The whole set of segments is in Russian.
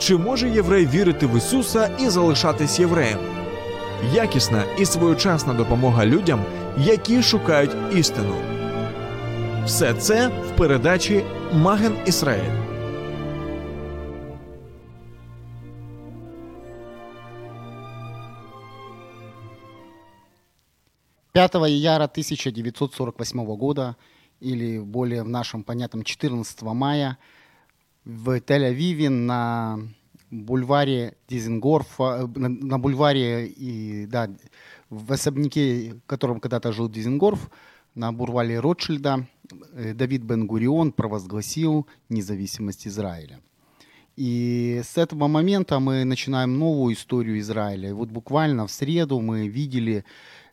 Чи може єврей вірити в Ісуса і залишатись євреєм? Якісна і своєчасна допомога людям, які шукають істину. Все це в передачі Маген Ісраїль. Пятого ияра 1948 года, или более в нашем понятном 14 мая, в Тель-Авиве на бульваре Дизенгорфа, на, на бульваре и да, в особняке, в котором когда-то жил Дизенгорф, на бульваре Ротшильда, э, Давид Бен-Гурион провозгласил независимость Израиля. И с этого момента мы начинаем новую историю Израиля. И вот буквально в среду мы видели,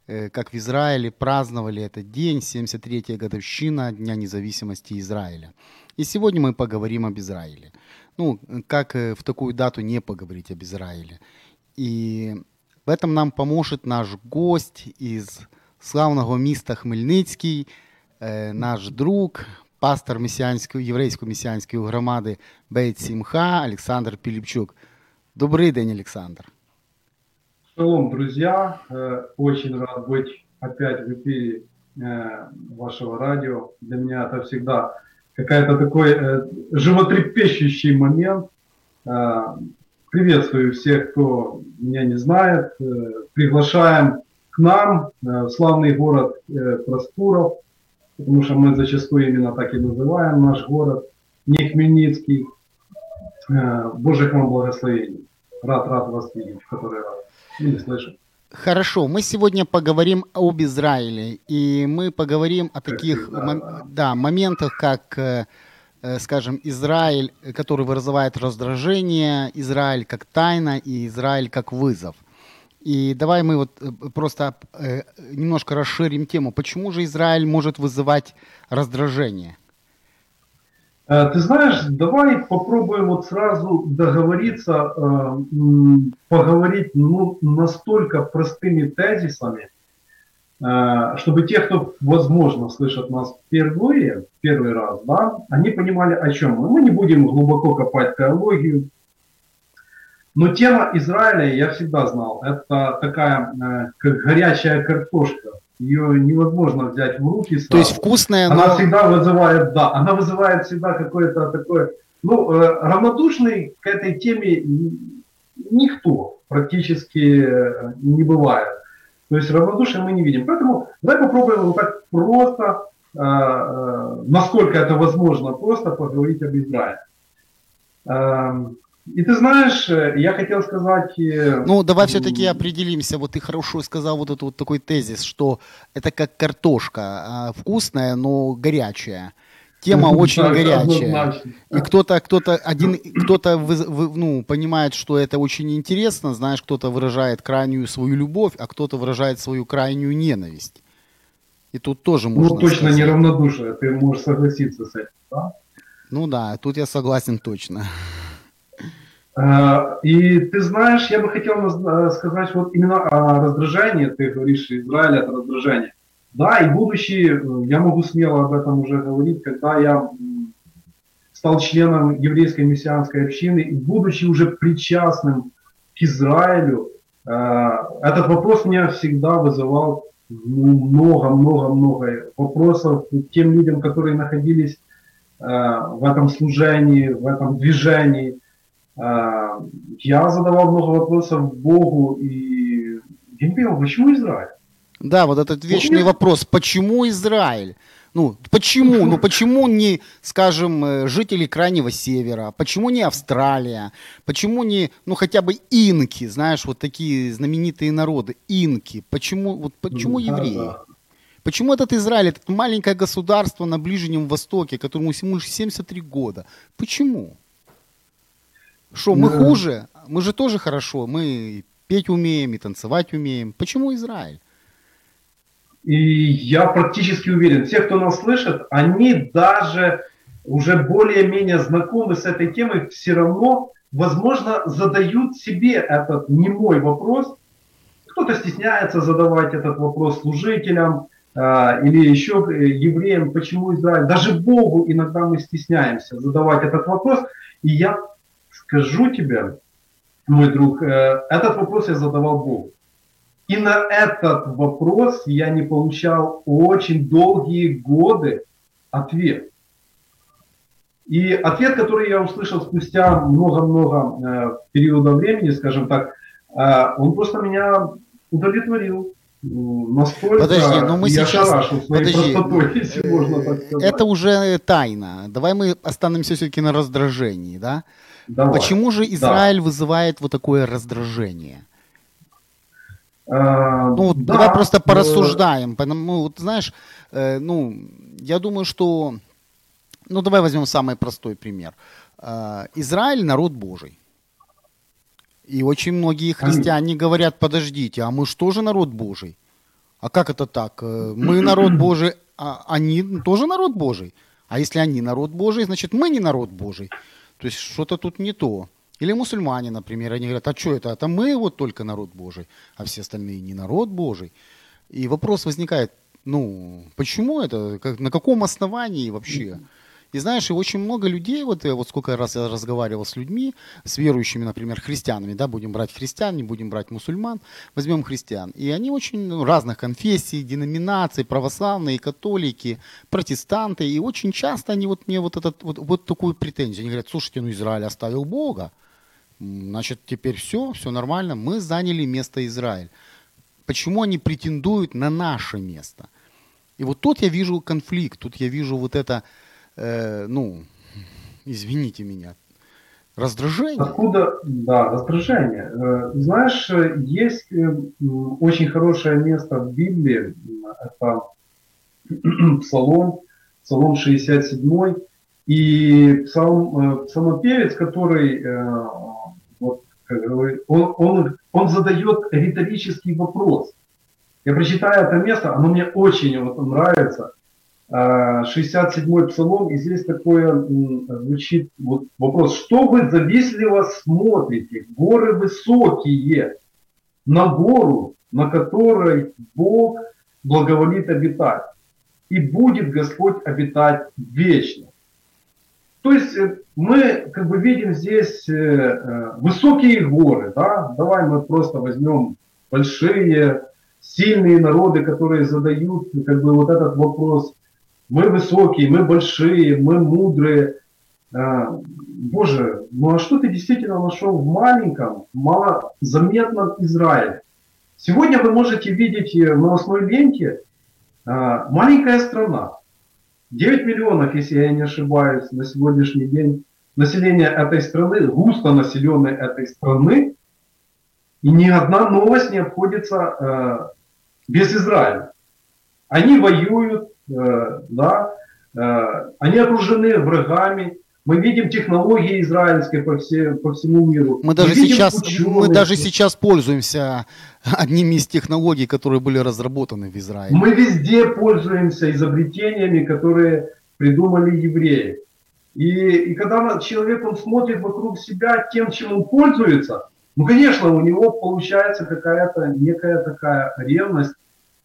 э, как в Израиле праздновали этот день, 73-я годовщина Дня независимости Израиля. И сегодня мы поговорим об Израиле. Ну, как э, в такую дату не поговорить об Израиле. И в этом нам поможет наш гость из славного міста Хмельницький, э, наш друг, пастор месіанської, єврейської месіанської громади Бейт Сімха Олександр Піліпчук. Добрий день, Александр. Шалом, друзья. Э, Очень рад быть опять в эфире э, вашего радио. Для меня это всегда какая-то такой э, животрепещущий момент. Э, Приветствую всех, кто меня не знает. Э, Приглашаем к нам э, в славный город э, Проскуров, потому что мы зачастую именно так и называем наш город, не Хмельницкий. Э, Божьих вам благословений. Рад, рад вас видеть в который раз. Или слышать. Хорошо, мы сегодня поговорим об Израиле, и мы поговорим о таких всегда, мом- да. моментах, как, э, э, скажем, Израиль, который вызывает раздражение, Израиль как тайна и Израиль как вызов. И давай мы вот э, просто э, немножко расширим тему. Почему же Израиль может вызывать раздражение? Э, Ты знаешь, давай попробуем вот сразу договориться, э, поговорить ну, настолько простыми тезисами, э, чтобы те, кто, возможно, слышат нас впервые, первый раз, да, они понимали, о чем мы. Мы не будем глубоко копать теологию, но тема Израиля, я всегда знал, это такая, горячая картошка. Ее невозможно взять в руки сразу. То есть вкусное, Она но... всегда вызывает, да, она вызывает всегда какое-то такое, ну, э, равнодушный к этой теме никто практически э, не бывает. То есть равнодушие мы не видим. Поэтому давай попробуем вот так просто, э, э, насколько это возможно, просто поговорить об Израиле. И ты знаешь, э, я хотел сказать... э, Ну, давай все-таки определимся. Вот ты хорошо сказал вот этот вот такой тезис, что это как картошка, а, вкусная, но горячая. Тема очень горячая. И кто-то, кто-то один, кто-то ну, понимает, что это очень интересно, знаешь, кто-то выражает крайнюю свою любовь, а кто-то выражает свою крайнюю ненависть. И тут тоже можно Ну, точно сказать. неравнодушие, ты можешь согласиться с этим, да? Ну да, тут я согласен точно. Э, И ты знаешь, я бы хотел э, сказать вот именно о раздражении. Ты говоришь, Израиль это раздражение. Да, и будучи, э, я могу смело об этом уже говорить, когда я стал членом еврейской мессианской общины, и будучи уже причастным к Израилю, этот вопрос меня всегда вызывал ну, много-много-много вопросов тем людям, которые находились в этом служении, в этом движении. Я задавал много вопросов Богу, и я не почему Израиль? Да, вот этот вечный нет. вопрос, почему Израиль? Ну, почему? Ну, почему не, скажем, э, жители Крайнего Севера? Почему не Австралия? Почему не, ну, хотя бы инки, знаешь, вот такие знаменитые народы, инки? Почему, вот почему Да, евреи? да. Почему этот Израиль, это маленькое государство на Ближнем Востоке, которому всего лишь 73 года? Почему? Что, мы Да. хуже? Мы же тоже хорошо. Мы петь умеем, и танцевать умеем. Почему Израиль? И я практически уверен, те, кто нас слышит, они даже уже более-менее знакомы с этой темой, все равно, возможно, задают себе этот немой вопрос. Кто-то стесняется задавать этот вопрос служителям э, или еще э, евреям, почему Израиль. Даже Богу иногда мы стесняемся задавать этот вопрос. И я скажу тебе, мой друг, э, этот вопрос я задавал Богу. И на этот вопрос я не получал очень долгие годы ответ. И ответ, который я услышал спустя много-много э, периода времени, скажем так, э, он просто меня удовлетворил. Настолько Подожди, но мы я сейчас- подожди, простотой, если можно так сказать. Это уже тайна. Давай мы останемся все-таки на раздражении, да? Давай. Почему же Израиль вызывает вот такое раздражение? Э, Ну, вот да, давай просто э, порассуждаем. Потому, вот знаешь, э, ну, я думаю, что... Ну, давай возьмем самый простой пример. Э, Израиль – народ Божий. И очень многие христиане говорят, подождите, а мы что же народ Божий? А как это так? Э, Мы народ Божий, а они тоже народ Божий. А если они народ Божий, значит мы не народ Божий. То есть что-то тут не то. Или мусульмане, например, они говорят, а что это? Это мы вот только народ Божий, а все остальные не народ Божий. И вопрос возникает, ну, почему это? Как, на каком основании вообще? И знаешь, и очень много людей, вот, вот сколько раз я разговаривал с людьми, с верующими, например, христианами, да, будем брать христиан, не будем брать мусульман, возьмем христиан. И они очень ну, разных конфессий, деноминаций, православные, католики, протестанты. И очень часто они вот мне вот, этот, вот, вот такую претензию. Они говорят, слушайте, ну Израиль оставил Бога, значит, теперь все, все нормально, мы заняли место Израиль. Почему они претендуют на наше место? И вот тут я вижу конфликт, тут я вижу вот это, э, ну, извините меня, раздражение. Откуда, да, раздражение. Э, Знаешь, есть э, очень хорошее место в Библии, это Псалом, Псалом 67, и псалм, э, псалмопевец, который, вот, он, он, он задает риторический вопрос. Я прочитаю это место, оно мне очень вот нравится. Э, 67-й псалом, и здесь такое звучит вот вопрос. Что вы завистливо смотрите? Горы высокие, на гору, на которой Бог благоволит обитать. И будет Господь обитать вечно. То есть э, мы как бы видим здесь э, э, высокие горы, да? Давай мы просто возьмем большие, сильные народы, которые задают как бы вот этот вопрос. Мы высокие, мы большие, мы мудрые. А, Боже, ну а что ты действительно нашел в маленьком, малозаметном Израиле? Сегодня вы можете видеть э, в новостной ленте а, маленькая страна. 9 миллионов, если я не ошибаюсь, на сегодняшний день население этой страны, густо населенной этой страны, и ни одна новость не обходится э, без Израиля. Они воюют, да, они окружены врагами. Мы видим технологии израильские по, все, по всему миру. Мы даже, видим сейчас, мы даже сейчас пользуемся одними из технологий, которые были разработаны в Израиле. Мы везде пользуемся изобретениями, которые придумали евреи. И, и когда человек он смотрит вокруг себя тем, чем он пользуется, ну, конечно, у него получается какая-то некая такая ревность,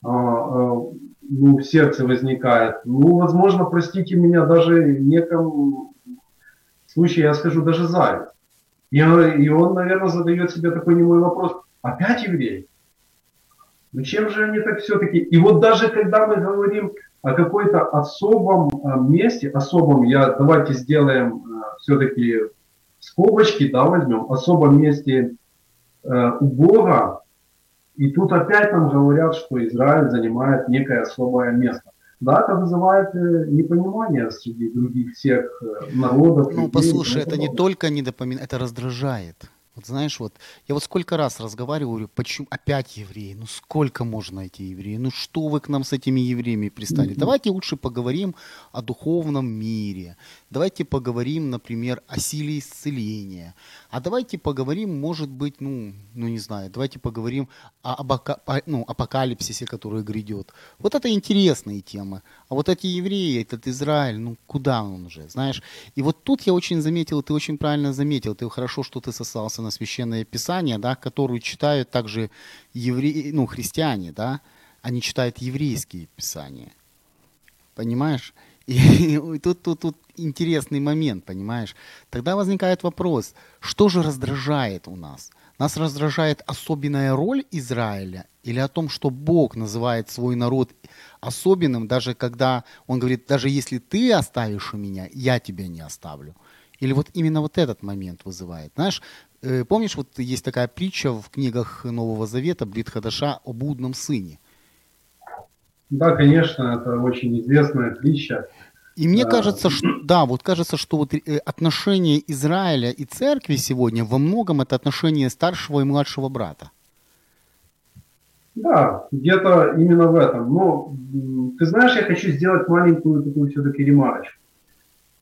а, а, ну, в сердце возникает. Ну, возможно, простите меня, даже в неком случае, я скажу, даже зависть. И, и он, наверное, задает себе такой немой вопрос, опять евреи? Ну чем же они так все-таки? И вот даже когда мы говорим о какой-то особом а, месте, особом, я давайте сделаем все-таки скобочки, да, возьмем, особом месте э, у Бога, и тут опять нам говорят, что Израиль занимает некое особое место. Да, это вызывает э, непонимание среди других всех э, народов. Ну, людей. послушай, это не только недопомин, это раздражает. Вот знаешь, вот я вот сколько раз разговариваю, почему опять евреи? Ну сколько можно эти евреи? Ну что вы к нам с этими евреями пристали? Давайте лучше поговорим о духовном мире. Давайте поговорим, например, о силе исцеления. А давайте поговорим, может быть, ну, ну не знаю, давайте поговорим о, об о, ну, апокалипсисе, который грядет. Вот это интересные темы. А вот эти евреи, этот Израиль, ну куда он уже, знаешь? И вот тут я очень заметил, ты очень правильно заметил, ты хорошо, что ты сослался на Священное Писание, да, которую читают также евреи, ну, христиане, да, они читают еврейские писания. Понимаешь? И, и тут, тут, тут интересный момент, понимаешь? Тогда возникает вопрос, что же раздражает у нас? Нас раздражает особенная роль Израиля или о том, что Бог называет свой народ особенным, даже когда Он говорит, даже если ты оставишь у меня, я тебя не оставлю. Или вот именно вот этот момент вызывает. Знаешь, э, помнишь, вот есть такая притча в книгах Нового Завета Брит о блудном сыне. Да, конечно, это очень известная притча. И мне кажется, что да, вот кажется, что вот э, отношение Израиля и церкви сегодня во многом это отношение старшего и младшего брата. Да, где-то именно в этом. Но ты знаешь, я хочу сделать маленькую такую все-таки ремарочку.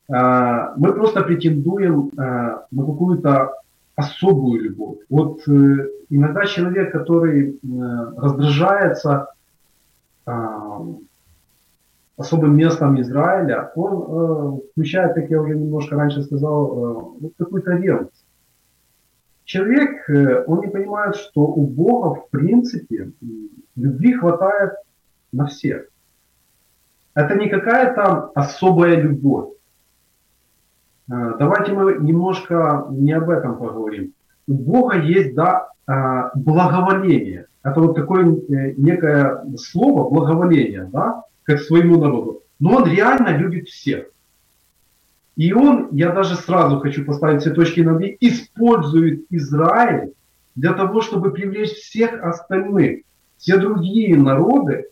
А, мы просто претендуем а, на какую-то особую любовь. Вот э, иногда человек, который э, раздражается особым местом Израиля, он э, включает, как я уже немножко раньше сказал, вот какую-то ревность. Человек, он не понимает, что у Бога, в принципе, любви хватает на всех. Это не какая-то особая любовь. Э, давайте мы немножко не об этом поговорим. У Бога есть, да, э, благоволение. Это вот такое э, некое слово, благоволение, да, как своему народу. Но он реально любит всех. И он, я даже сразу хочу поставить все точки над «и», использует Израиль для того, чтобы привлечь всех остальных, все другие народы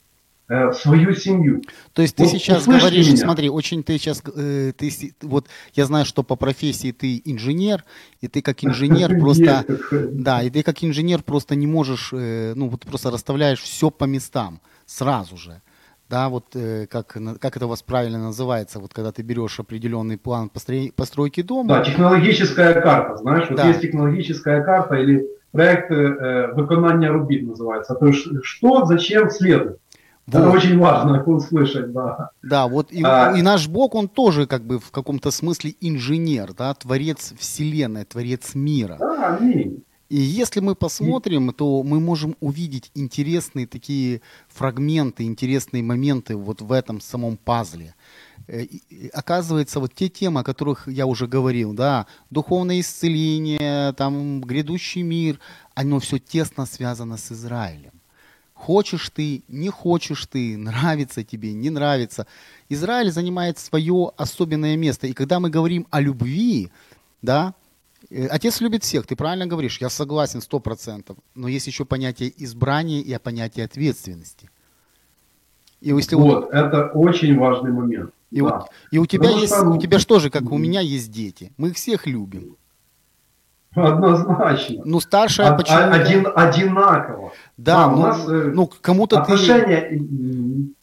свою семью. То есть ты вот, сейчас говоришь, меня. смотри, очень ты сейчас, э, ты, вот я знаю, что по профессии ты инженер, и ты как инженер просто, да, и ты как инженер просто не можешь, э, ну вот просто расставляешь все по местам сразу же. Да, вот э, как, как это у вас правильно называется, вот когда ты берешь определенный план построй, постройки дома. Да, технологическая карта, знаешь, вот да. есть технологическая карта или проект э, выполнения рубит называется. То есть что, зачем следует. Вот. Это очень важно услышать, да. Да, вот и, а, и наш Бог, он тоже как бы в каком-то смысле инженер, да, творец вселенной, творец мира. Да, аминь. И если мы посмотрим, то мы можем увидеть интересные такие фрагменты, интересные моменты вот в этом самом пазле. Э, оказывается, вот те темы, о которых я уже говорил, да, духовное исцеление, там, грядущий мир, оно все тесно связано с Израилем. Хочешь ты, не хочешь ты, нравится тебе, не нравится. Израиль занимает свое особенное место. И когда мы говорим о любви, да, э, Отец любит всех, ты правильно говоришь, я согласен сто процентов. Но есть еще понятие избрания и понятие ответственности. И если вот, он... это очень важный момент. И, да. вот, и у тебя есть, что... у тебя что же, как у меня есть дети. Мы их всех любим. Однозначно. Ну, старшая почему Один, одинаково. Да, да у ну, нас, э, ну, кому-то отношения, ты...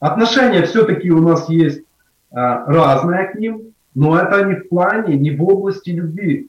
Отношения все-таки у нас есть а, разные к ним, но это не в плане, не в области любви.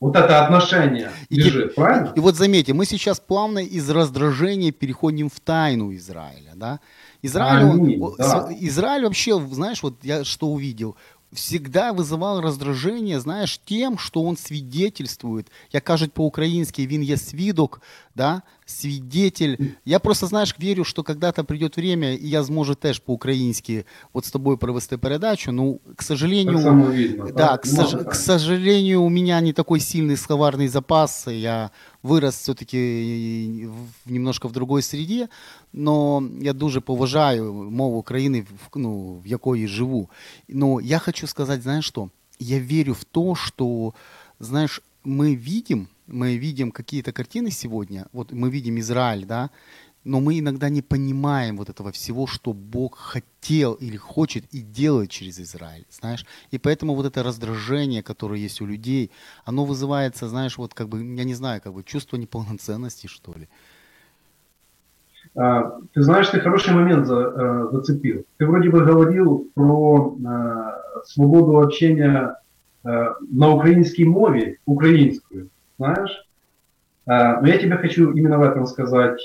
Вот это отношение лежит, и, правильно? И, и вот заметьте, мы сейчас плавно из раздражения переходим в тайну Израиля, да? Израиль, Аминь, он, да. Израиль вообще, знаешь, вот я что увидел, всегда вызывал раздражение, знаешь, тем, что он свидетельствует. Я кажуть по-украински «він є свідок», да, свидетель. Я просто, знаешь, верю, что когда-то придет время, и я зможу теж по-украински вот с тобой провести передачу. Ну, к сожалению, видно, да, к, сож, к сожалению, у меня не такой сильный словарный запас. Я вырос все-таки немножко в другой среде, но я дуже поважаю мову країни, ну, в якої живу. Но я хочу сказать, знаешь что? Я верю в то, что, знаешь, мы видим, мы видим какие-то картины сегодня, вот мы видим Израиль, да, но мы иногда не понимаем вот этого всего, что Бог хотел или хочет и делает через Израиль, знаешь. И поэтому вот это раздражение, которое есть у людей, оно вызывается, знаешь, вот как бы, я не знаю, как бы чувство неполноценности, что ли. А, ты знаешь, ты хороший момент за, э, зацепил. Ты вроде бы говорил про э, свободу общения э, на украинской мове, украинскую, знаешь? Но я тебе хочу именно в этом сказать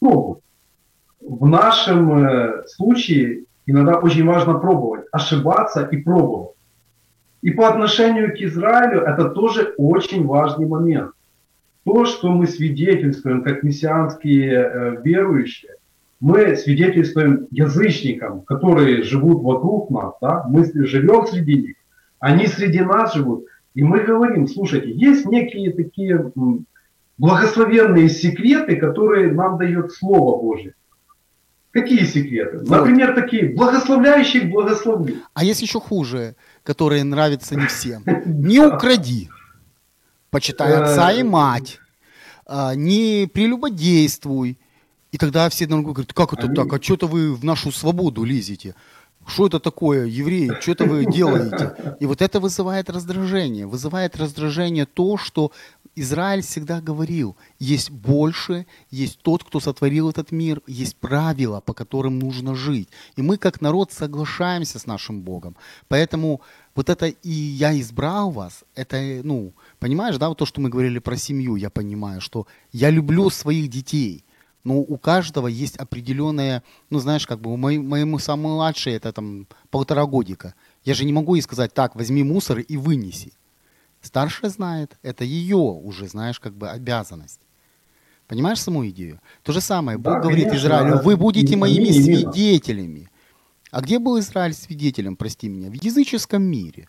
пробуй. В нашем случае иногда очень важно пробовать, ошибаться и пробовать. И по отношению к Израилю это тоже очень важный момент то, что мы свидетельствуем как мессианские э, верующие, мы свидетельствуем язычникам, которые живут вокруг нас, да? мы живем среди них, они среди нас живут, и мы говорим, слушайте, есть некие такие благословенные секреты, которые нам дает Слово Божье. Какие секреты? Вот. Например, такие, благословляющих благословлю. А есть еще хуже, которые нравятся не всем. Не укради. Почитай отца и мать. А, не прелюбодействуй. И тогда все говорят, как это так? А что-то вы в нашу свободу лезете? Что это такое, евреи? Что это вы делаете? И вот это вызывает раздражение. Вызывает раздражение то, что Израиль всегда говорил, есть больше, есть тот, кто сотворил этот мир, есть правила, по которым нужно жить. И мы как народ соглашаемся с нашим Богом. Поэтому вот это «и я избрал вас», это, ну, понимаешь, да, вот то, что мы говорили про семью, я понимаю, что я люблю своих детей, но у каждого есть определенная, ну, знаешь, как бы, у моей, моему самому младшей это там полтора годика. Я же не могу ей сказать, так, возьми мусор и вынеси. Старшая знает, это ее уже, знаешь, как бы обязанность. Понимаешь саму идею? То же самое, Бог да, говорит конечно, Израилю, вы будете моими свидетелями. А где был Израиль свидетелем, прости меня? В языческом мире.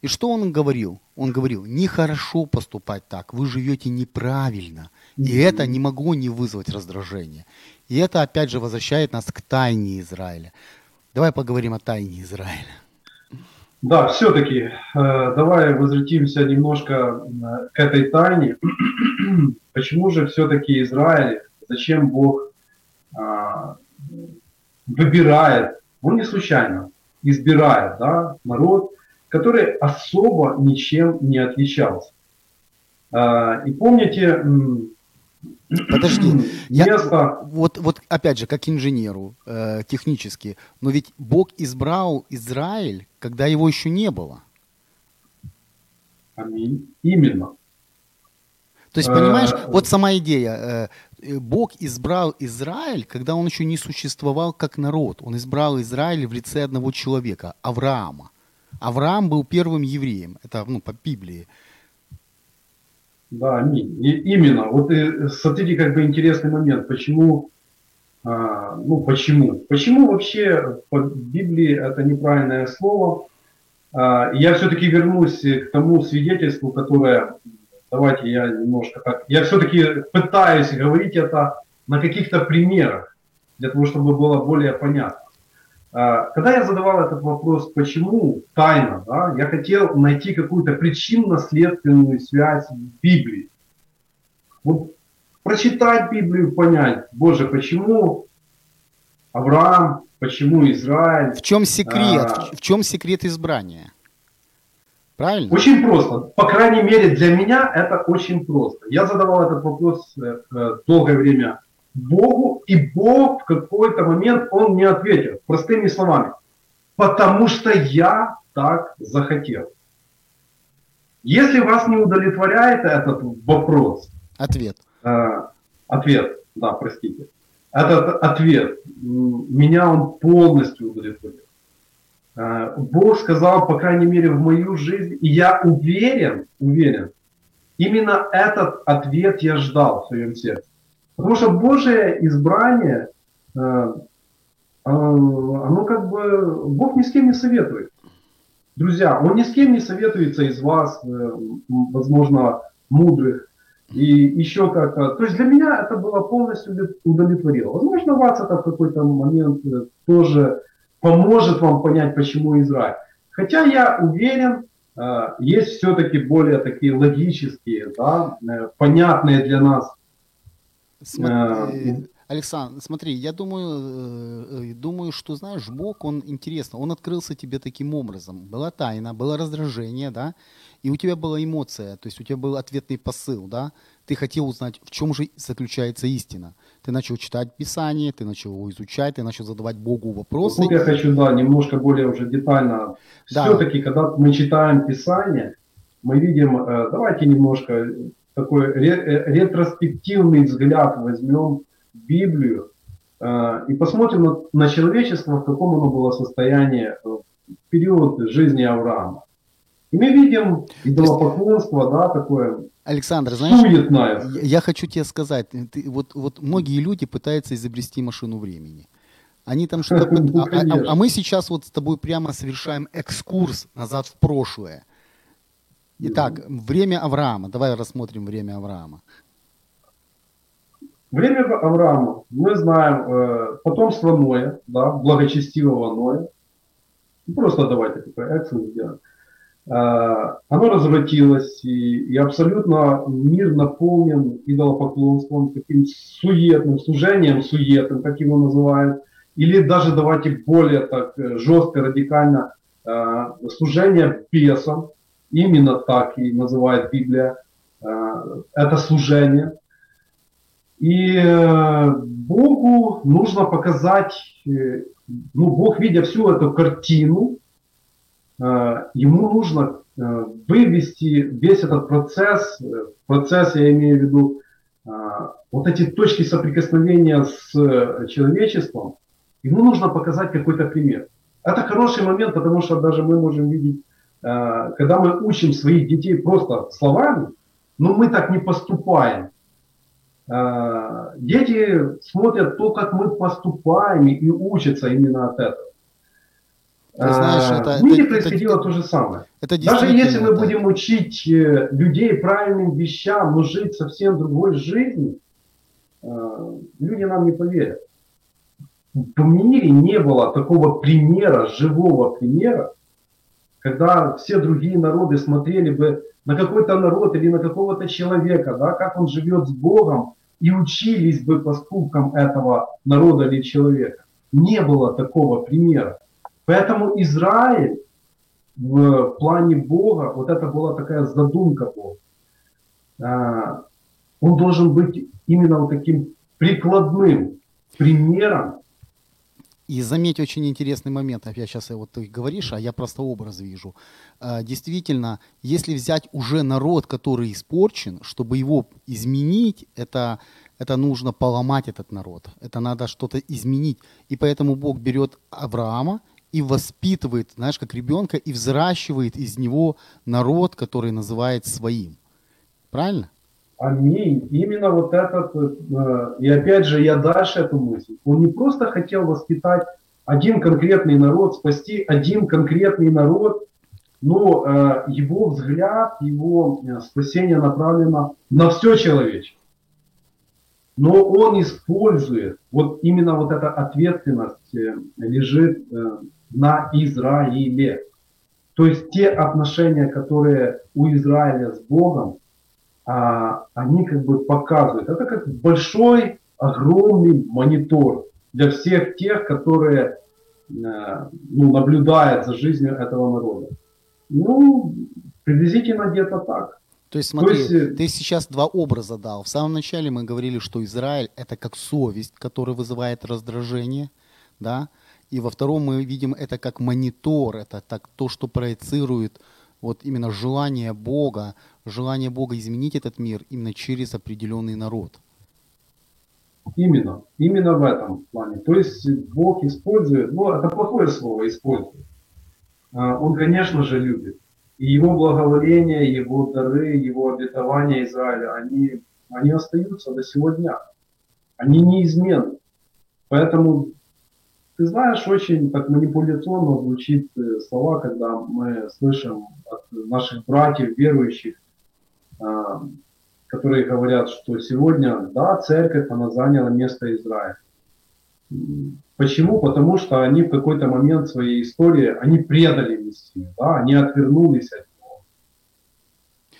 И что он говорил? Он говорил, нехорошо поступать так, вы живете неправильно. И это не могло не вызвать раздражения. И это опять же возвращает нас к тайне Израиля. Давай поговорим о тайне Израиля. Да, все-таки э, давай возвратимся немножко э, к этой тайне. Почему же все-таки Израиль, зачем Бог э, выбирает, он не случайно избирает да, народ, который особо ничем не отличался. Э, и помните, Подожди, я, вот, вот опять же, как инженеру э, технически, но ведь Бог избрал Израиль, когда его еще не было. Аминь. Именно. То есть, понимаешь, э, вот сама идея. Э, э, Бог избрал Израиль, когда он еще не существовал как народ. Он избрал Израиль в лице одного человека, Авраама. Авраам был первым евреем. Это ну, по Библии. Да, именно. Вот и, смотрите, как бы интересный момент. Почему, а, ну почему? Почему вообще по Библии это неправильное слово? А, я все-таки вернусь к тому свидетельству, которое, давайте я немножко так, я все-таки пытаюсь говорить это на каких-то примерах, для того, чтобы было более понятно. А, когда я задавал этот вопрос, почему тайна, да, я хотел найти какую-то причинно-следственную связь в Библии. Вот прочитать Библию, понять, Боже, почему Авраам, почему Израиль. В чем секрет? А, в чем секрет избрания? Правильно? Очень просто. По крайней мере, для меня это очень просто. Я задавал этот вопрос э, э долгое время Богу, и Бог в какой-то момент, он не ответил. Простыми словами. Потому что я так захотел. Если вас не удовлетворяет этот вопрос. Ответ. Э, ответ, да, простите. Этот ответ, меня он полностью удовлетворил. Э, Бог сказал, по крайней мере, в мою жизнь, и я уверен, уверен, именно этот ответ я ждал в своем сердце. Потому что Божие избрание, э, э, оно как бы, Бог ни с кем не советует. Друзья, Он ни с кем не советуется из вас, э, возможно, мудрых, и еще как-то. То есть для меня это было полностью удовлетворило. Возможно, вас это в какой-то момент тоже поможет вам понять, почему Израиль. Хотя я уверен, есть все-таки более такие логические, да, понятные для нас Смотри, Александр, смотри, я думаю, э, э, думаю, что, знаешь, Бог, он интересно, он открылся тебе таким образом. Была тайна, было раздражение, да, и у тебя была эмоция, то есть у тебя был ответный посыл, да, ты хотел узнать, в чем же заключается истина. Ты начал читать Писание, ты начал его изучать, ты начал задавать Богу вопросы. Тут я хочу, да, немножко более уже детально. Да. Все-таки, когда мы читаем Писание, мы видим, э, давайте немножко такой ретроспективный взгляд возьмем Библию э, и посмотрим на, на человечество, в каком оно было состоянии в период жизни Авраама. И мы видим идолопоклонство, да, такое Александр, знаешь, суетное. Я, я хочу тебе сказать, ты, вот, вот многие люди пытаются изобрести машину времени. Они там что-то... Ну, а, а, а мы сейчас вот с тобой прямо совершаем экскурс назад в прошлое. Итак, время Авраама. Давай рассмотрим время Авраама. Время Авраама, мы знаем, э, потомство Ноя, да, благочестивого Ноя. Просто давайте такой экскурс сделаем. Э, оно развратилось, и, и абсолютно мир наполнен идолопоклонством, таким суетным, служением суетным, как его называют, или даже давайте более так э, жестко, радикально, э, служение бесам, именно так и называет Библия, это служение. И Богу нужно показать, ну, Бог, видя всю эту картину, Э, ему нужно э, вывести весь этот процесс, э, процесс я имею в виду, вот эти точки соприкосновения с человечеством, ему нужно показать какой-то пример. Это хороший момент, потому что даже мы можем видеть, когда мы учим своих детей просто словами, но мы так не поступаем. Дети смотрят то, как мы поступаем и учатся именно от этого. Ты знаешь, а, это, в мире это, происходило это, то же самое. Это Даже если мы будем учить э, людей правильным вещам, но жить совсем другой жизнью, э, люди нам не поверят. В мире не было такого примера, живого примера, когда все другие народы смотрели бы на какой-то народ или на какого-то человека, да, как он живет с Богом, и учились бы поступкам этого народа или человека. Не было такого примера. Поэтому Израиль в плане Бога, вот это была такая задумка Бога, а, он должен быть именно вот таким прикладным примером. И заметь очень интересный момент, я сейчас вот ты говоришь, а я просто образ вижу. А, действительно, если взять уже народ, который испорчен, чтобы его изменить, это, это нужно поломать этот народ, это надо что-то изменить. И поэтому Бог берет Авраама и воспитывает, знаешь, как ребенка, и взращивает из него народ, который называет своим. Правильно? Аминь. Именно вот этот, э, и опять же, я дальше эту мысль. Он не просто хотел воспитать один конкретный народ, спасти один конкретный народ, но э, его взгляд, его э, спасение направлено на все человечество. Но он использует, вот именно вот эта ответственность лежит на Израиле. То есть те отношения, которые у Израиля с Богом, они как бы показывают. Это как большой, огромный монитор для всех тех, которые э, ну, наблюдают за жизнью этого народа. Ну, приблизительно где-то так. То есть смотри, То есть, э, ты сейчас два образа дал. В самом начале мы говорили, что Израиль это как совесть, которая вызывает раздражение, да, и во втором мы видим это как монитор, это так то, что проецирует вот именно желание Бога, желание Бога изменить этот мир именно через определенный народ. Именно, именно в этом плане. То есть Бог использует, ну это плохое слово использует. А, он, конечно же, любит. И его благоволение, его дары, его обетования Израиля, они, они остаются до сегодня. Они неизменны. Поэтому ты знаешь, очень так манипуляционно звучит э, слова, когда мы слышим от наших братьев, верующих, а, которые говорят, что сегодня, да, церковь, она заняла место Израиля. Почему? Потому что они в какой-то момент своей истории, они предали Мессию, да, они отвернулись от.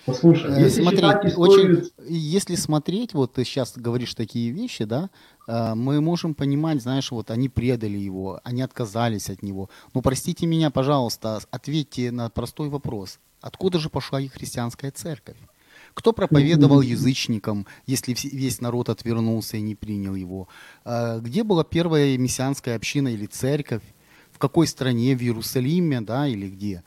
Послушай, Э, если Смотри, читать историю... очень, если смотреть, вот ты сейчас говоришь такие вещи, да, э, мы можем понимать, знаешь, вот они предали его, они отказались от него. Ну, простите меня, пожалуйста, ответьте на простой вопрос. Откуда же пошла их христианская церковь? Кто проповедовал язычникам, если весь народ отвернулся и не принял его? Э, Где была первая мессианская община или церковь? В какой стране? В Иерусалиме, да, или где?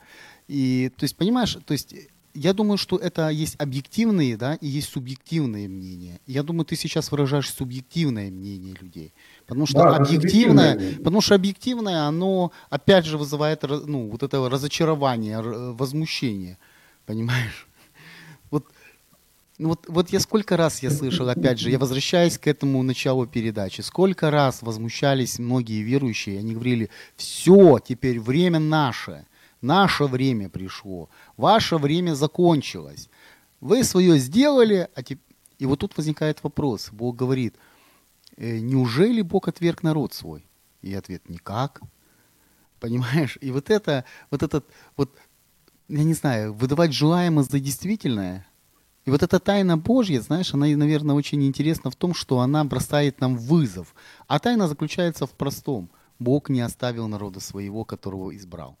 И, то есть, понимаешь, то есть, я думаю, что это есть объективные, да, и есть субъективные мнения. Я думаю, ты сейчас выражаешь субъективное мнение людей. Потому что Да, объективное, потому что объективное, оно опять же вызывает, ну, вот это разочарование, возмущение. Понимаешь? Вот, ну вот, вот я сколько раз я слышал, опять же, я возвращаюсь к этому началу передачи, сколько раз возмущались многие верующие, они говорили, все, теперь время наше, наше время пришло, ваше время закончилось, вы свое сделали, а теп- и вот тут возникает вопрос, Бог говорит, «Э, неужели Бог отверг народ свой? И ответ, никак. Понимаешь? И вот это, вот этот, вот, я не знаю, выдавать желаемое за действительное, и вот эта тайна Божья, знаешь, она, наверное, очень интересна в том, что она бросает нам вызов. А тайна заключается в простом. Бог не оставил народа своего, которого избрал.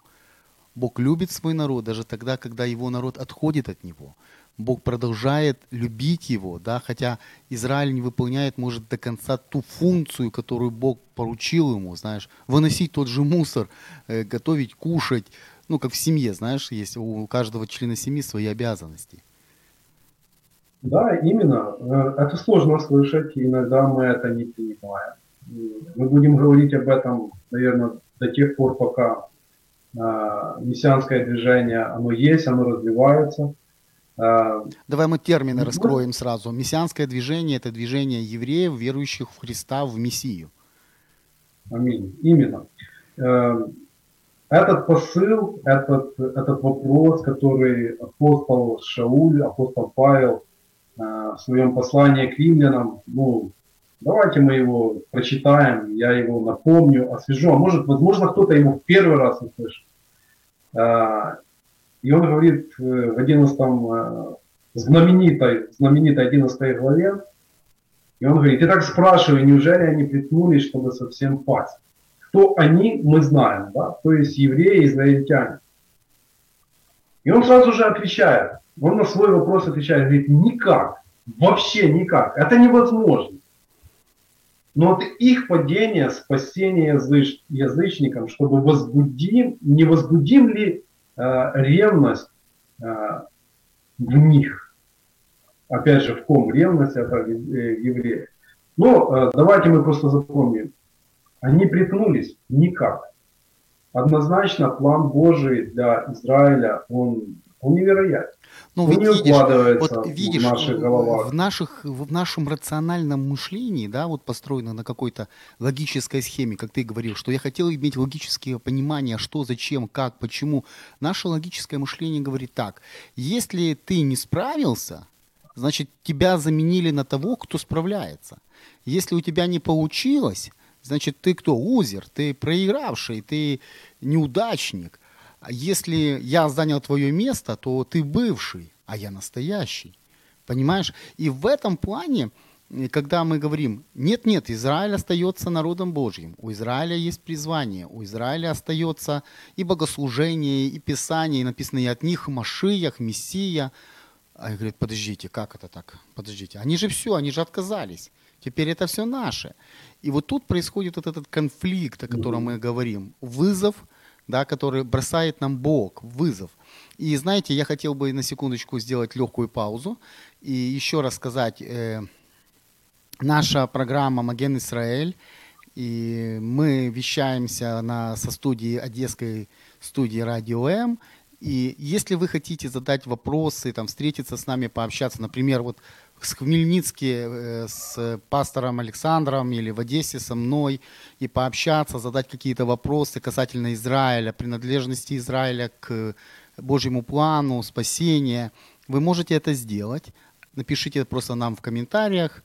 Бог любит свой народ даже тогда, когда его народ отходит от него. Бог продолжает любить его, да, хотя Израиль не выполняет, может, до конца ту функцию, которую Бог поручил ему, знаешь, выносить тот же мусор, э, готовить, кушать, ну, как в семье, знаешь, есть у каждого члена семьи свои обязанности. Да, именно. Э, Это сложно слышать, и иногда мы это не понимаем. Мы будем говорить об этом, наверное, до тех пор, пока мессианское движение, оно есть, оно развивается. Э, Давай мы термины Ну, раскроем сразу. Мессианское движение – это движение евреев, верующих в Христа, в Мессию. Аминь. Именно. Э, Этот посыл, этот, этот вопрос, который апостол Шауль, апостол Павел э, в своем послании к римлянам, ну, давайте мы его прочитаем, я его напомню, освежу, а может, возможно, кто-то его в первый раз услышит. Э, И он говорит э, в 11 э, знаменитой, знаменитой 11 главе, и он говорит, итак спрашиваю, неужели они приткнулись, чтобы совсем пасть? Кто они, мы знаем, да? то есть евреи, израильтяне. И он сразу же отвечает, он на свой вопрос отвечает, говорит, никак, вообще никак, это невозможно. Но от их падения, спасения языч, язычникам, чтобы возбудим, не возбудим ли э, ревность э, в них? Опять же, в ком ревность это э, евреи. Но э, давайте мы просто запомним. Они приткнулись никак. Однозначно план Божий для Израиля, он, он невероятен. Ну, ведь не видишь, вот видишь, в наших головах. в наших, в нашем рациональном мышлении, да, вот построено на какой-то логической схеме, как ты говорил, что я хотел иметь логическое понимание, что, зачем, как, почему. Наше логическое мышление говорит так, если ты не справился, значит, тебя заменили на того, кто справляется. Если у тебя не получилось, значит, ты кто? Узер, ты проигравший, ты неудачник. А если я занял твое место, то ты бывший, а я настоящий. Понимаешь? И в этом плане, э, когда мы говорим, нет-нет, Израиль остается народом Божьим, у Израиля есть призвание, у Израиля остается и богослужение, и Писание, и написано от них Машиях, Мессия. А я говорю, подождите, как это так? Подождите, они же все, они же отказались. Теперь это все наше. И вот тут происходит вот этот конфликт, о котором мы говорим. Вызов, да, который бросает нам Бог, вызов. И знаете, я хотел бы на секундочку сделать легкую паузу и еще раз сказать, э, наша программа «Маген Израиль», и мы вещаемся на, со студии, одесской студии «Радио М», и если вы хотите задать вопросы, там, встретиться с нами, пообщаться, например, вот в Хмельницке э, с пастором Александром или в Одессе со мной, и пообщаться, задать какие-то вопросы касательно Израиля, принадлежности Израиля к Божьему плану, спасения, вы можете это сделать. Напишите просто нам в комментариях,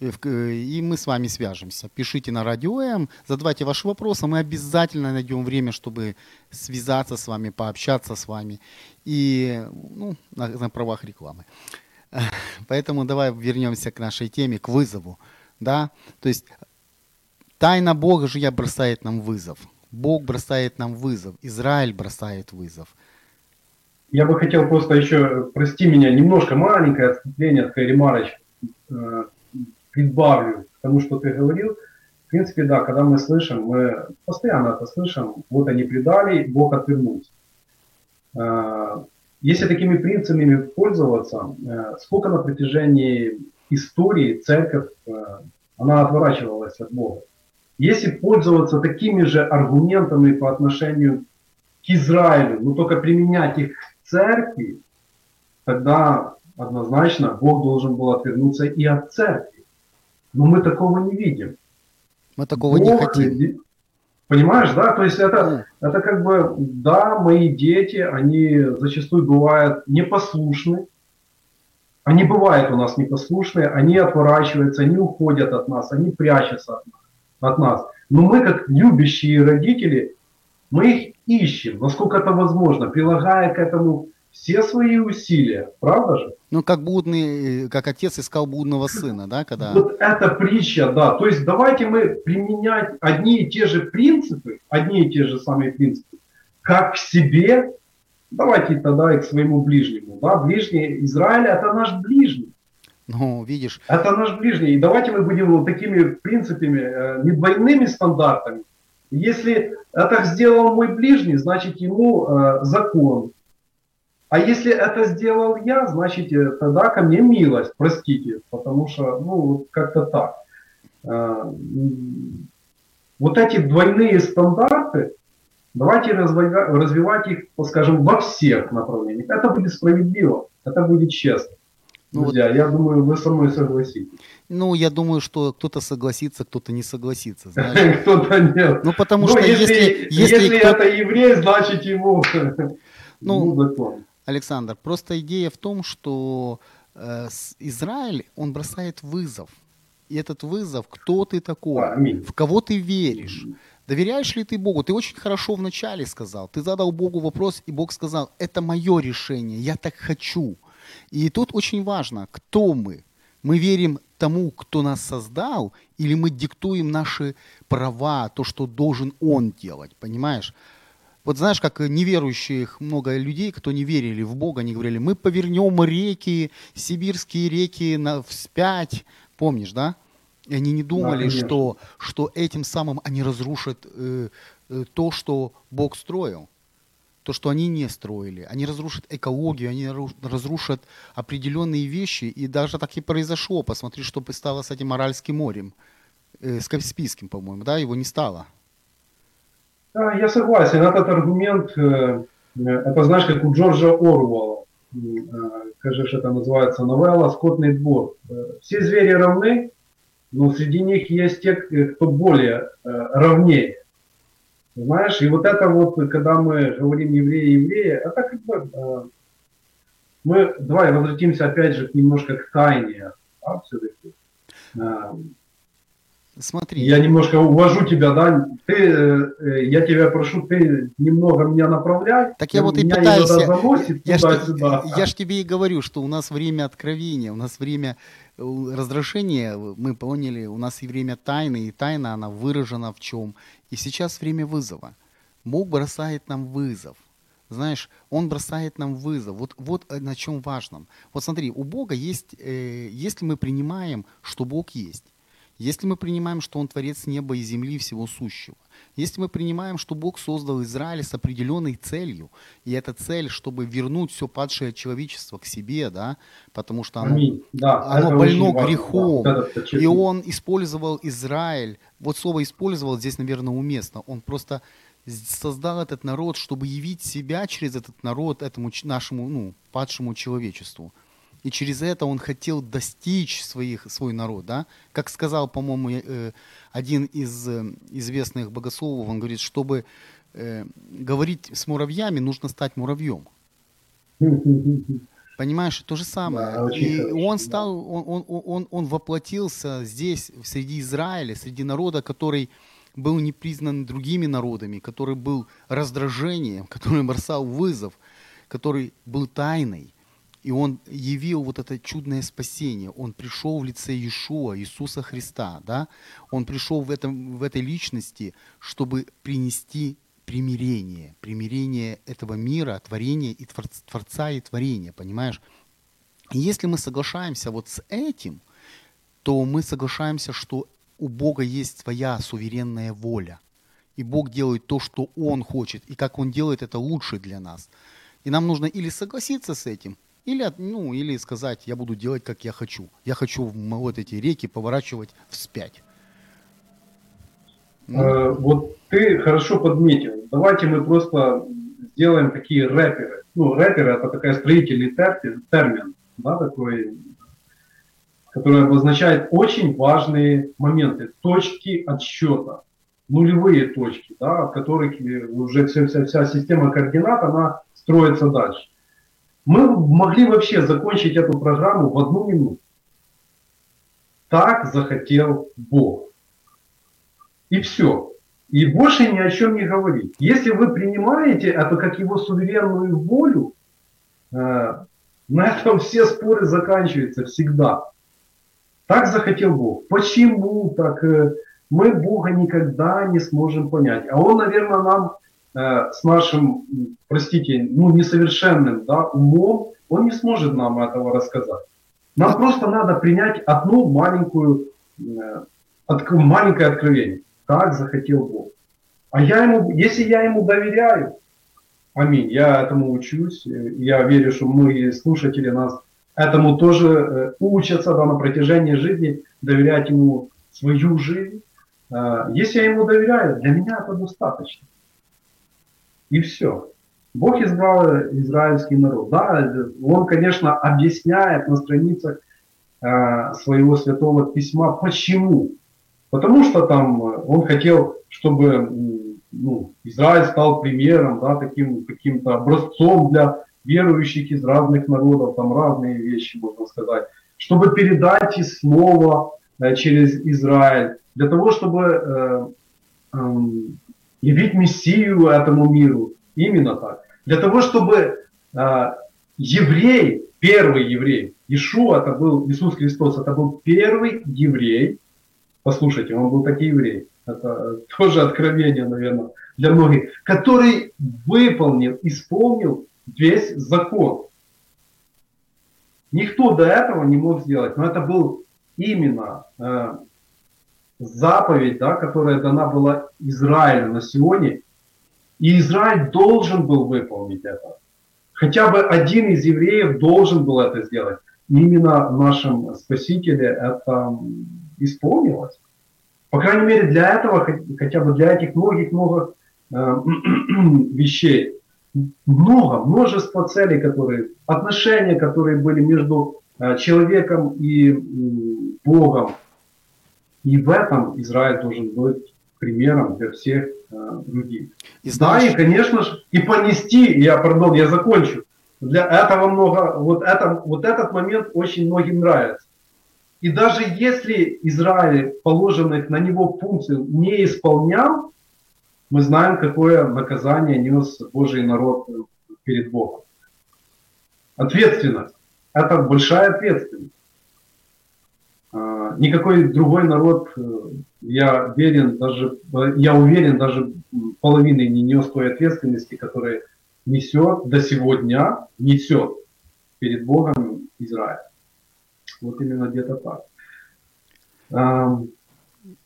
и мы с вами свяжемся. Пишите на радио М, задавайте ваши вопросы, мы обязательно найдем время, чтобы связаться с вами, пообщаться с вами и ну, на, на правах рекламы. Поэтому давай вернемся к нашей теме, к вызову. Да? То есть тайна Бога же я бросает нам вызов. Бог бросает нам вызов, Израиль бросает вызов. Я бы хотел просто еще, прости меня, немножко маленькое отступление, такая ремарочка, э, прибавлю к тому, что ты говорил. В принципе, да, когда мы слышим, мы постоянно это слышим, вот они предали, Бог отвернулся. Э, если такими принципами пользоваться, э, сколько на протяжении истории церковь, она отворачивалась от Бога. Если пользоваться такими же аргументами по отношению к Израилю, но только применять их к церкви, тогда однозначно Бог должен был отвернуться и от церкви. Но мы такого не видим. Мы такого Бог, не хотим. Понимаешь, да? То есть это, это как бы, да, мои дети, они зачастую бывают непослушны. Они бывают у нас непослушные, они отворачиваются, они уходят от нас, они прячутся от от нас. Но мы, как любящие родители, мы их ищем, насколько это возможно, прилагая к этому все свои усилия, правда же? Ну, как будный, как отец искал будного сына, да, когда... Вот это притча, да. То есть давайте мы применять одни и те же принципы, одни и те же самые принципы, как к себе, давайте тогда и к своему ближнему, да. Ближний Израиля – это наш ближний. Ну, видишь. Это наш ближний. И давайте мы будем вот такими принципами, э, не двойными стандартами. Если это сделал мой ближний, значит ему э, закон. А если это сделал я, значит э, тогда ко мне милость, простите, потому что, ну, как-то так. Э, вот эти двойные стандарты, давайте развивать, их, скажем, во всех направлениях. Это будет справедливо, это будет честно. Ну, Друзья, вот, я думаю, вы со мной согласитесь. Ну, я думаю, что кто-то согласится, кто-то не согласится. Кто-то нет. Ну, потому ну, что если... Если, это еврей, значит ему ну, закон. Александр, просто идея в том, что э, Израиль, он бросает вызов. И этот вызов, кто ты такой, Аминь. в кого ты веришь. Доверяешь ли ты Богу? Ты очень хорошо вначале сказал. Ты задал Богу вопрос, и Бог сказал, это мое решение, я так хочу. И тут очень важно, кто мы. Мы верим тому, кто нас создал, или мы диктуем наши права, то, что должен он делать, понимаешь? Вот знаешь, как неверующих много людей, кто не верили в Бога, они говорили, мы повернем реки, сибирские реки на, вспять, помнишь, да? И они не думали, да, что, что этим самым они разрушат э, э, то, что Бог строил то, что они не строили. Они разрушат экологию, они разрушат определенные вещи. И даже так и произошло. Посмотри, что стало с этим Аральским морем. Э, с Каспийским, по-моему, да? Его не стало. Да, я согласен. Этот аргумент, э, это знаешь, как у Джорджа Оруэлла. Э, кажется, это называется новелла «Скотный двор». Все звери равны, но среди них есть те, кто более равнее. Знаешь, и вот это вот, когда мы говорим евреи, евреи, это как бы э, мы, давай возвратимся опять же немножко к тайне, да, все-таки. Э, Смотри. Я немножко увожу тебя, да, ты, э, я тебя прошу, ты немного меня направляй. Так я вот и пытаюсь. Заносит, я, туда, ж, я ж тебе и говорю, что у нас время откровения, у нас время э, раздражения, мы поняли, у нас и время тайны, и тайна, она выражена в чем. И сейчас время вызова. Бог бросает нам вызов. Знаешь, Он бросает нам вызов. Вот, вот на чем важном. Вот смотри, у Бога есть, э, если мы принимаем, что Бог есть, если мы принимаем, что Он творец неба и земли всего сущего, если мы принимаем, что Бог создал Израиль с определенной целью, и эта цель, чтобы вернуть все падшее человечество к себе, да, потому что оно, да, оно больно грехом, да, и Он использовал Израиль, вот слово «использовал» здесь, наверное, уместно, Он просто создал этот народ, чтобы явить себя через этот народ этому нашему, ну, падшему человечеству и через это он хотел достичь своих, свой народ. Да? Как сказал, по-моему, э, один из э, известных богословов, он говорит, чтобы э, говорить с муравьями, нужно стать муравьем. Понимаешь, то же самое. Да, и хорошо, он стал, он, он, он, он воплотился здесь, среди Израиля, среди народа, который был не признан другими народами, который был раздражением, который бросал вызов, который был тайной. И он явил вот это чудное спасение. Он пришел в лице Иешуа, Иисуса Христа. Да? Он пришел в, этом, в этой личности, чтобы принести примирение. Примирение этого мира, творения и твор- Творца и творения, понимаешь? И если мы соглашаемся вот с этим, то мы соглашаемся, что у Бога есть своя суверенная воля. И Бог делает то, что Он хочет. И как Он делает, это лучше для нас. И нам нужно или согласиться с этим, или, ну, или сказать, я буду делать, как я хочу. Я хочу вот эти реки поворачивать вспять. Ну, вот ты хорошо подметил. Давайте мы просто сделаем такие рэперы. Ну, рэперы это такая строительный термин, термин да, такой, который обозначает очень важные моменты, точки отсчета, нулевые точки, да, от которых э, уже вся, вся, вся система координат, она строится дальше. Мы могли вообще закончить эту программу в одну минуту. Так захотел Бог. И все. И больше ни о чем не говорить. Если вы принимаете это как его суверенную волю, э, на этом все споры заканчиваются всегда. Так захотел Бог. Почему так? э, Мы Бога никогда не сможем понять. А Он, наверное, нам э, с нашим, простите, ну, несовершенным да, умом, Он не сможет нам этого рассказать. Нам просто надо принять одну маленькую, э, отк- маленькое откровение. Так захотел Бог. А я ему, если я ему доверяю, аминь, я этому учусь, э, я верю, что многие слушатели нас этому тоже учатся да, на протяжении жизни, доверять ему свою жизнь. Если я ему доверяю, для меня это достаточно. И все. Бог избрал израильский народ. Да, он, конечно, объясняет на страницах э, своего святого письма, почему. Потому что там э, он хотел, чтобы ну, Израиль стал примером, да, таким каким-то образцом для верующих из разных народов, там разные вещи, можно сказать, чтобы передать и слово э, через Израиль, для того, чтобы эм, явить Мессию этому миру. Именно так. Для того, чтобы э, еврей, первый еврей, Ишу, это был Иисус Христос, это был первый еврей, послушайте, он был такой еврей, это тоже откровение, наверное, для многих, который выполнил, исполнил весь закон. Никто до этого не мог сделать, но это был именно э, заповедь, да, которая дана была Израилю на сегодня, и Израиль должен был выполнить это. Хотя бы один из евреев должен был это сделать. Именно в нашем Спасителе это исполнилось. По крайней мере, для этого, хотя бы для этих многих-многих э, вещей, много, множество целей, которые, отношения, которые были между э, человеком и Богом. И в этом Израиль должен быть примером для всех э, других. И Да, и, конечно же, и понести, я, пардон, я закончу. Для этого много, вот, это, вот этот момент очень многим нравится. И даже если Израиль положенных на него функций не исполнял, мы знаем, какое наказание нес Божий народ перед Богом. Ответственность. Это большая ответственность. А, Никакой другой народ, э, я уверен, даже, я уверен, даже половины не нес той ответственности, которая несет до сегодня, несет перед Богом Израиль. Вот именно где-то так.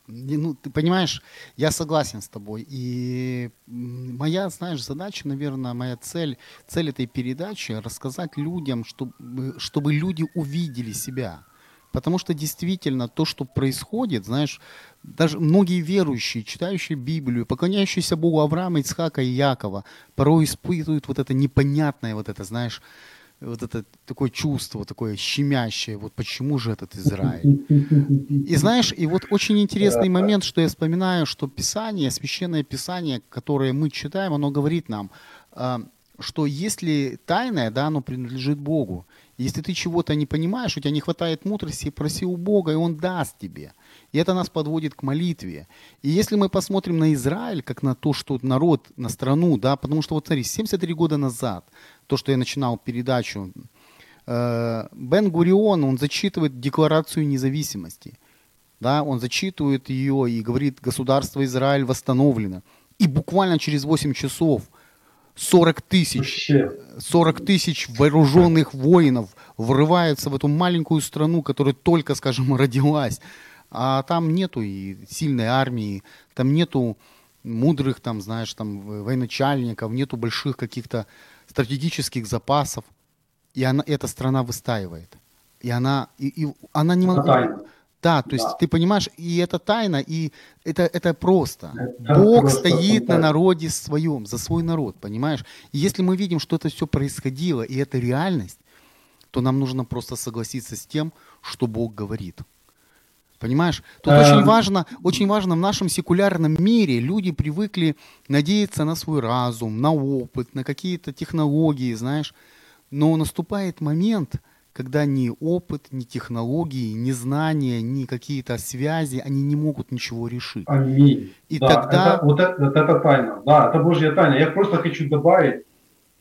Ну, ты понимаешь, я согласен с тобой. И моя, знаешь, задача, наверное, моя цель, цель этой передачи рассказать людям, чтобы, чтобы люди увидели себя. Потому что действительно то, что происходит, знаешь, даже многие верующие, читающие Библию, поклоняющиеся Богу Авраама, Ицхака и Якова, порой испытывают вот это непонятное, вот это, знаешь, вот это такое чувство, такое щемящее, вот почему же этот Израиль? И знаешь, и вот очень интересный момент, что я вспоминаю, что Писание, Священное Писание, которое мы читаем, оно говорит нам, а, что если тайное, да, оно принадлежит Богу. Если ты чего-то не понимаешь, у тебя не хватает мудрости, проси у Бога, и Он даст тебе. И это нас подводит к молитве. И если мы посмотрим на Израиль, как на то, что народ, на страну, да, потому что вот смотри, 73 года назад, то, что я начинал передачу, э, Бен Гурион, он зачитывает Декларацию независимости. Да, он зачитывает ее и говорит, государство Израиль восстановлено. И буквально через 8 часов 40 тысяч, 40 тысяч вооруженных воинов врываются в эту маленькую страну, которая только, скажем, родилась. А там нету и сильной армии, там нету мудрых, там, знаешь, там, военачальников, нету больших каких-то стратегических запасов. И она, эта страна выстаивает. И она, и, и она не могла... Да, то есть да. ты понимаешь, и это тайна, и это, это просто. Это Бог просто стоит на народе своем, за свой народ, понимаешь? И если мы видим, что это все происходило, и это реальность, то нам нужно просто согласиться с тем, что Бог говорит. Понимаешь? Тут а... очень важно, очень важно в нашем секулярном мире люди привыкли надеяться на свой разум, на опыт, на какие-то технологии, знаешь. Но наступает момент, когда ни опыт, ни технологии, ни знания, ни какие-то связи, они не могут ничего решить. Аминь. И да, тогда... Это, вот, это, вот это тайна. Да, это Божья тайна. Я просто хочу добавить,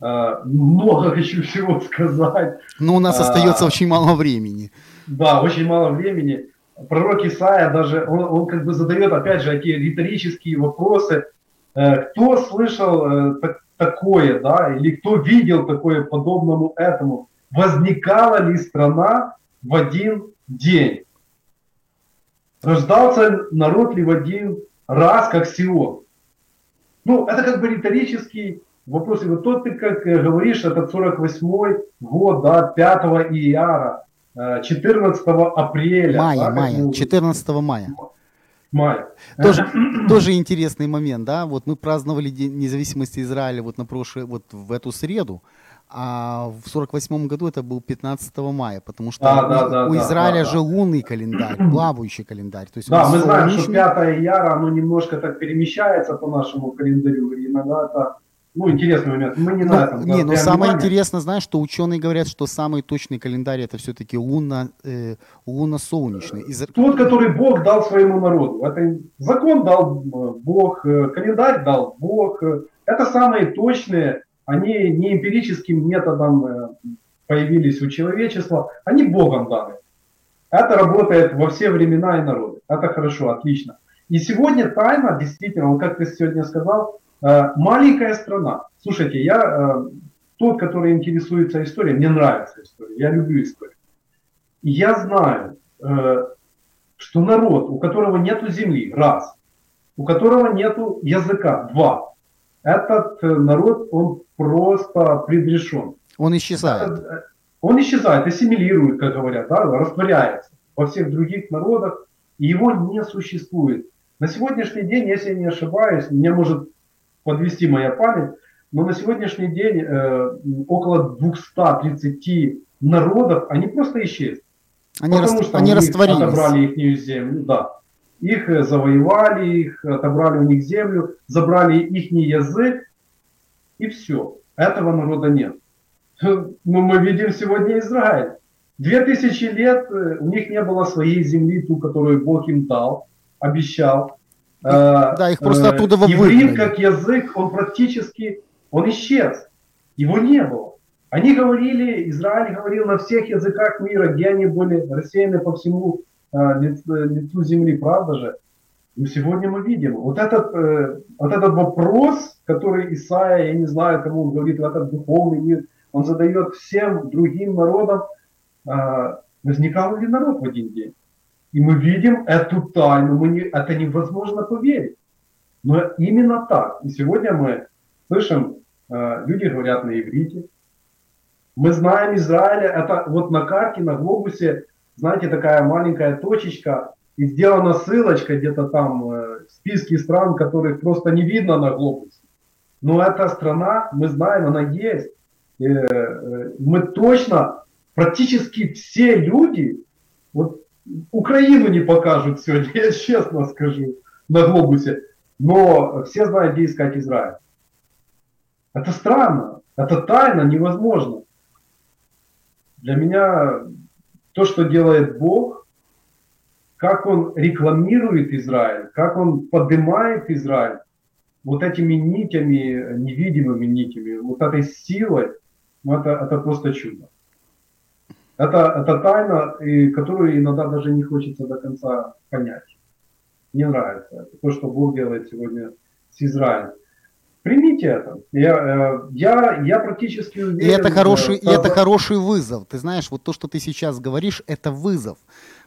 э, много хочу всего сказать. Но у нас а, остается очень мало времени. Да, очень мало времени. Пророк Исаия даже, он, он как бы задает, опять же, такие риторические вопросы. Э, кто слышал так, такое, да, или кто видел такое подобному этому? Возникала ли страна в один день? Рождался народ ли в один раз, как Сион? Ну, это как бы риторический вопрос. И вот тот ты, как говоришь, это 48 год, да, 5 Ияра, 14 апреля. Мая, да, мая, 14 мая. Мая. Тоже, тоже интересный момент, да, вот мы праздновали День независимости Израиля вот на прошлое, вот в эту среду, а в 48 году это был 15 мая, потому что да, у, да, да, у Израиля да, же лунный календарь, плавающий календарь. То есть да, мы знаем, что 5 яра, оно немножко так перемещается по нашему календарю, и иногда это ну, интересный момент. Мы не ну, на этом. Не, но самое внимание. интересное, знаешь, что ученые говорят, что самый точный календарь это все-таки луна, э, лунно-солнечный. Из... Тот, который Бог дал своему народу. Это закон дал э, Бог, э, календарь дал Бог. Это самые точные они не эмпирическим методом э, появились у человечества, они Богом даны. Это работает во все времена и народы. Это хорошо, отлично. И сегодня тайна, действительно, как ты сегодня сказал, э, маленькая страна. Слушайте, я э, тот, который интересуется историей, мне нравится история, я люблю историю. Я знаю, что народ, у которого нету земли, раз, у которого нету языка, два, этот народ, он просто предрешен. Он исчезает. Это, он исчезает, ассимилирует, как говорят, да, растворяется во всех других народах, и его не существует. На сегодняшний день, если я не ошибаюсь, мне может подвести моя память, но на сегодняшний день э, около 230 народов, они просто исчезли. Они, потому рас... что они растворились. отобрали их землю, да. Их э, завоевали, их отобрали у них землю, забрали их язык, и все. Этого народа нет. Но мы видим сегодня Израиль. Две тысячи лет э, у них не было своей земли, ту, которую Бог им дал, обещал. Э, да, их просто оттуда Иврит как язык, он практически, он исчез. Его не было. Они говорили, Израиль говорил на всех языках мира, где они были рассеяны по всему э, лицу земли, правда же? Но сегодня мы видим, вот этот, э, вот этот вопрос, который Исаия, я не знаю, кому он говорит, этот духовный мир, он задает всем другим народам, э, возникал ли народ в один день. И мы видим эту тайну, мы не, это невозможно поверить. Но именно так. И сегодня мы слышим, э, люди говорят на иврите. Мы знаем Израиля, это вот на карте, на глобусе, знаете, такая маленькая точечка, и сделана ссылочка где-то там э, в списке стран, которых просто не видно на глобусе. Но эта страна, мы знаем, она есть. Э, э, мы точно, практически все люди, вот Украину не покажут сегодня, я честно скажу, на глобусе, но все знают, где искать Израиль. Это странно, это тайна, невозможно. Для меня то, что делает Бог, как Он рекламирует Израиль, как Он поднимает Израиль, вот этими нитями, невидимыми нитями, вот этой силой, ну это, это просто чудо. Это, это тайна, и, которую иногда даже не хочется до конца понять. Не нравится. Это то, что Бог делает сегодня с Израилем. Примите это. Я, э, я, я практически уверен. И это хороший, и это хороший вызов. Ты знаешь, вот то, что ты сейчас говоришь, это вызов.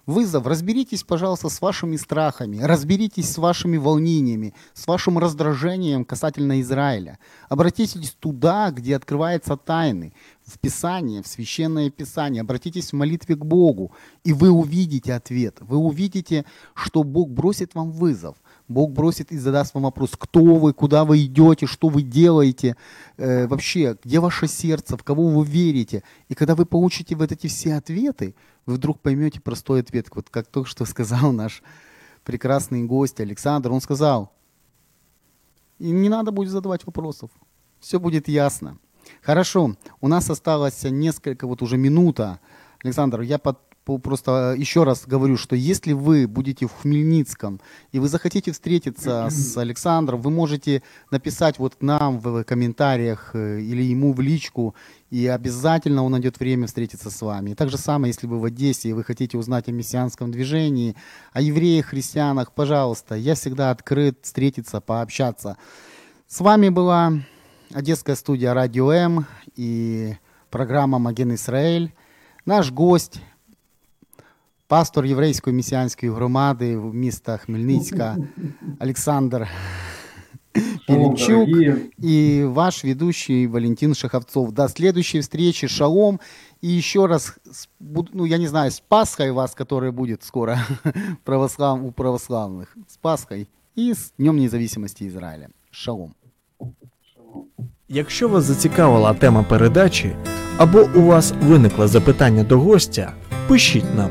Вызов. Разберитесь, пожалуйста, с вашими страхами, разберитесь с вашими волнениями, с вашим раздражением касательно Израиля. Обратитесь туда, где открываются тайны, в Писание, в Священное Писание. Обратитесь в молитве к Богу, и вы увидите ответ. Вы увидите, что Бог бросит вам вызов. Бог бросит и задаст вам вопрос, кто вы, куда вы идете, что вы делаете, э, вообще, где ваше сердце, в кого вы верите. И когда вы получите вот эти все ответы, вы вдруг поймете простой ответ. Вот как только что сказал наш прекрасный гость Александр, он сказал, не надо будет задавать вопросов, все будет ясно. Хорошо, у нас осталось несколько, вот уже минута. Александр, я под, просто еще раз говорю, что если вы будете в Хмельницком и вы захотите встретиться с Александром, вы можете написать вот нам в комментариях э, или ему в личку, и обязательно он найдет время встретиться с вами. И так же самое, если вы в Одессе и вы хотите узнать о мессианском движении, о евреях, христианах, пожалуйста, я всегда открыт встретиться, пообщаться. С вами была Одесская студия Радио М и программа Маген Исраэль. Наш гость пастор єврейської мессианской громади в міста Хмельницька Олександр Перемчук и ваш ведущий Валентин Шаховцов. До следующей встречи. Шалом. И еще раз, ну, я не знаю, с Пасхой вас, которая будет скоро православ... у православных. С Пасхой и с Днем независимости Израиля. Шалом. Якщо вас зацікавила тема передачі або у вас виникло запитання до гостя, пишіть нам